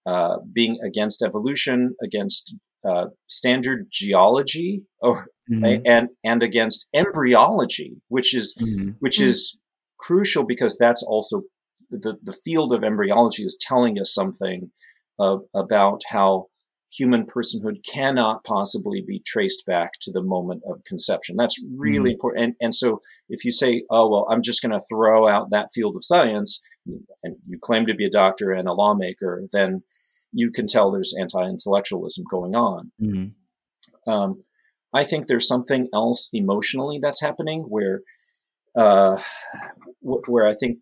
uh, being against evolution, against uh, standard geology, or and and against embryology, which is Mhm. which Mm. is crucial because that's also the the field of embryology is telling us something uh, about how human personhood cannot possibly be traced back to the moment of conception. That's really important. And, and so if you say, oh, well, I'm just going to throw out that field of science, and you claim to be a doctor and a lawmaker, then you can tell there's anti intellectualism going on. Mhm. Um, I think there's something else emotionally that's happening where, uh, wh- where I think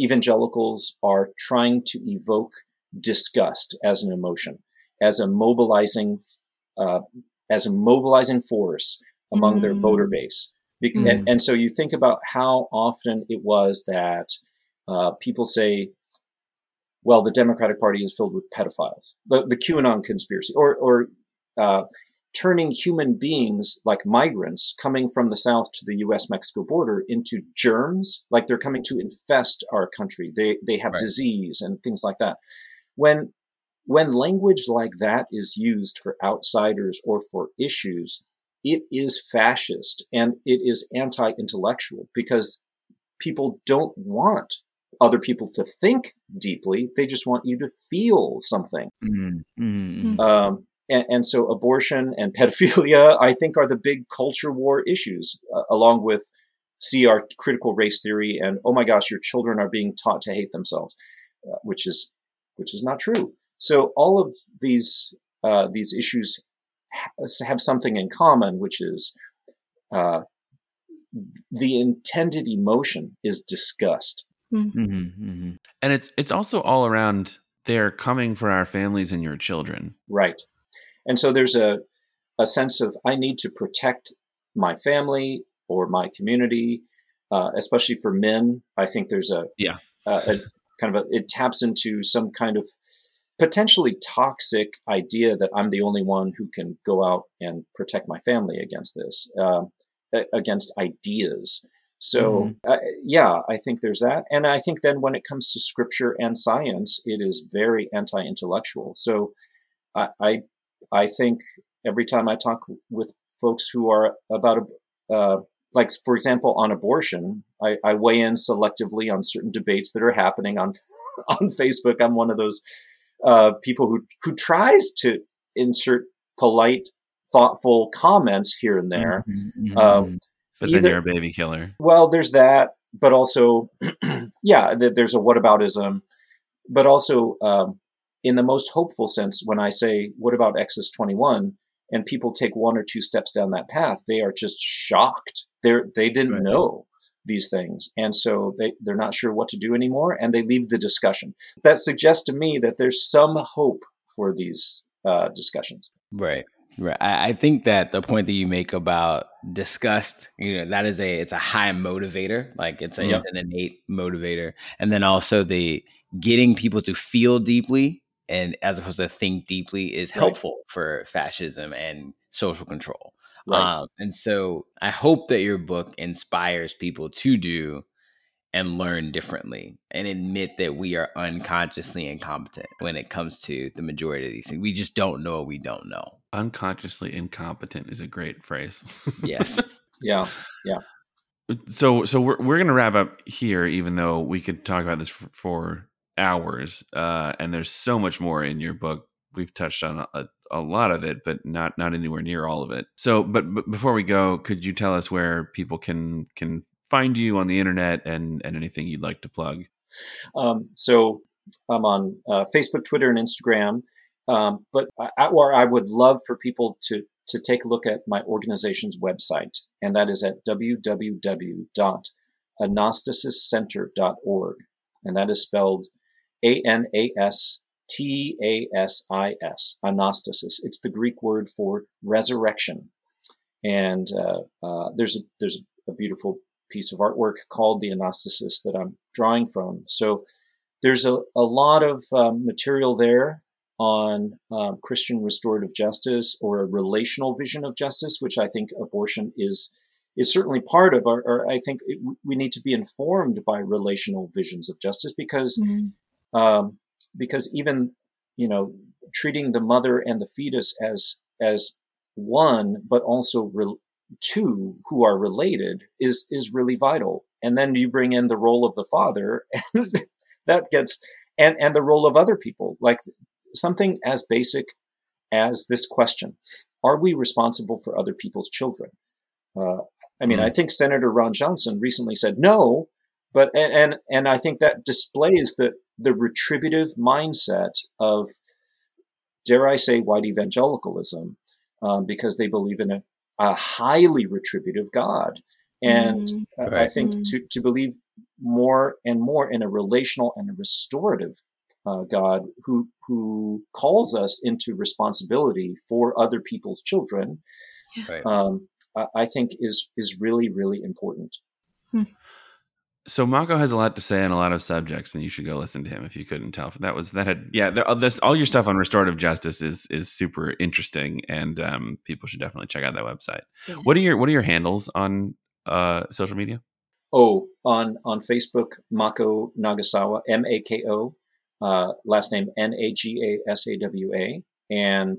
evangelicals are trying to evoke disgust as an emotion, as a mobilizing, uh, as a mobilizing force among their voter Mm. base. Be- Mm. and, and so you think about how often it was that uh, people say, well, the Democratic Party is filled with pedophiles, the, the QAnon conspiracy, or, or uh, turning human beings like migrants coming from the south to the US Mexico border into germs, like they're coming to infest our country. They, they have Right. disease and things like that. When, when language like that is used for outsiders or for issues, it is fascist and it is anti intellectual because people don't want other people to think deeply. They just want you to feel something. Mhm. Mhm. Um, and, and so abortion and pedophilia, I think, are the big culture war issues, uh, along with CR critical race theory and oh my gosh, your children are being taught to hate themselves, uh, which is which is not true. So all of these uh, these issues ha- have something in common, which is uh, the intended emotion is disgust. Mhm. Mhm. And it's it's also all around they're coming for our families and your children. Right. And so there's a, a sense of I need to protect my family or my community, uh, especially for men. I think there's a, Yeah. a, a kind of a, it taps into some kind of potentially toxic idea that I'm the only one who can go out and protect my family against this, um, a- against ideas. So, uh, yeah, I think there's that. And I think then when it comes to scripture and science, it is very anti intellectual. So, I, I I think every time I talk with folks who are about uh, like for example on abortion, I, I weigh in selectively on certain debates that are happening on on Facebook. I'm one of those uh, people who who tries to insert polite, thoughtful comments here and there. Mhm. Um, But then you're a baby killer. Well, there's that, but also, yeah, there's a whataboutism, but also um, in the most hopeful sense, when I say, "What about Exodus 21?" and people take one or two steps down that path, they are just shocked. They're they didn't right. know these things, and so they they're not sure what to do anymore, and they leave the discussion. That suggests to me that there's some hope for these uh, discussions. Right. Right. I, I think that the point that you make about disgust, you know, that is a it's a high motivator. Like it's, a, it's an innate motivator. And then also the getting people to feel deeply and as opposed to think deeply is helpful right. for fascism and social control. Right. Um, and so I hope that your book inspires people to do and learn differently and admit that we are unconsciously incompetent when it comes to the majority of these things. We just don't know what we don't know. Unconsciously incompetent is a great phrase. yes. Yeah. Yeah. So so we're we're gonna wrap up here, even though we could talk about this for, for hours. Uh, and there's so much more in your book. We've touched on a, a lot of it, but not not anywhere near all of it. So, but, but before we go, could you tell us where people can can find you on the internet and and anything you'd like to plug? Um, so I'm on uh, Facebook, Twitter, and Instagram. Um, but I, or I would love for people to to take a look at my organization's website, and that is at www.anastasiscenter.org, and that is spelled A N A S T A S I S, anastasis. It's the Greek word for resurrection, and uh, uh, there's a there's a beautiful piece of artwork called the Anastasis that I'm drawing from. So there's a, a lot of um, material there on um, Christian restorative justice or a relational vision of justice, which I think abortion is is certainly part of our. Or I think it, we need to be informed by relational visions of justice because mm-hmm. um, because even you know treating the mother and the fetus as as one, but also re- two who are related is is really vital. And then you bring in the role of the father, and that gets and and the role of other people, like something as basic as this question: Are we responsible for other people's children? Uh, I mean, mm. I think Senator Ron Johnson recently said no, but and, and and I think that displays the the retributive mindset of, dare I say, white evangelicalism, um, because they believe in a a highly retributive God. And mm, right. I think mm. to, to believe more and more in a relational and a restorative uh, God who who calls us into responsibility for other people's children, right. um, I, I, think is is really really important. Hmm so Mako has a lot to say on a lot of subjects, and you should go listen to him if you couldn't tell. That was that had yeah. There, this, all your stuff on restorative justice is is super interesting, and um, people should definitely check out that website. Yes. What are your What are your handles on uh, social media? Oh, on on Facebook, Mako Nagasawa, M A K O, uh, last name N A G A S A W A, and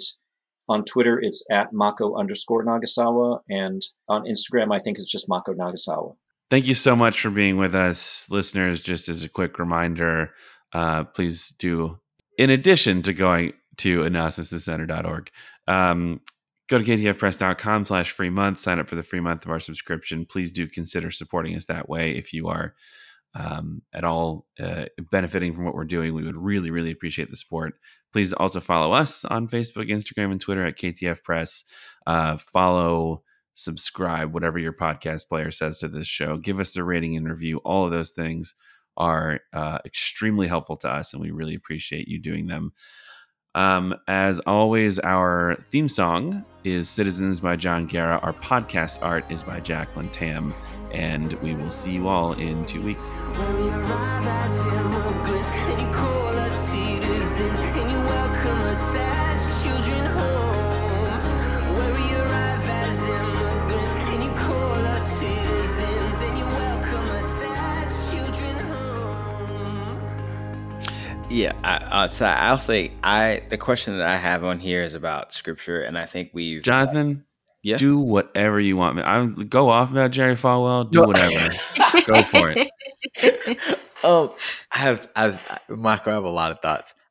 on Twitter it's at Mako underscore Nagasawa, and on Instagram I think it's just Mako Nagasawa. Thank you so much for being with us, listeners. Just as a quick reminder, uh, please do, in addition to going to anastasiscenter.org, um, go to ktfpress.com slash free month, sign up for the free month of our subscription. Please do consider supporting us that way if you are um, at all uh, benefiting from what we're doing. We would really, really appreciate the support. Please also follow us on Facebook, Instagram, and Twitter at KTF Press. Uh, follow subscribe, whatever your podcast player says to this show. Give us a rating and review. All of those things are uh, extremely helpful to us, and we really appreciate you doing them. Um, as always, our theme song is Citizens by John Guerra. Our podcast art is by Jacqueline Tam. And we will see you all in two weeks. Yeah, I, uh, so I'll say I the question that I have on here is about scripture, and I think we've Jonathan. Yeah. Do whatever you want. Me. I go off about Jerry Falwell. Do whatever. go for it. Um, I have, I have, Michael. I have a lot of thoughts.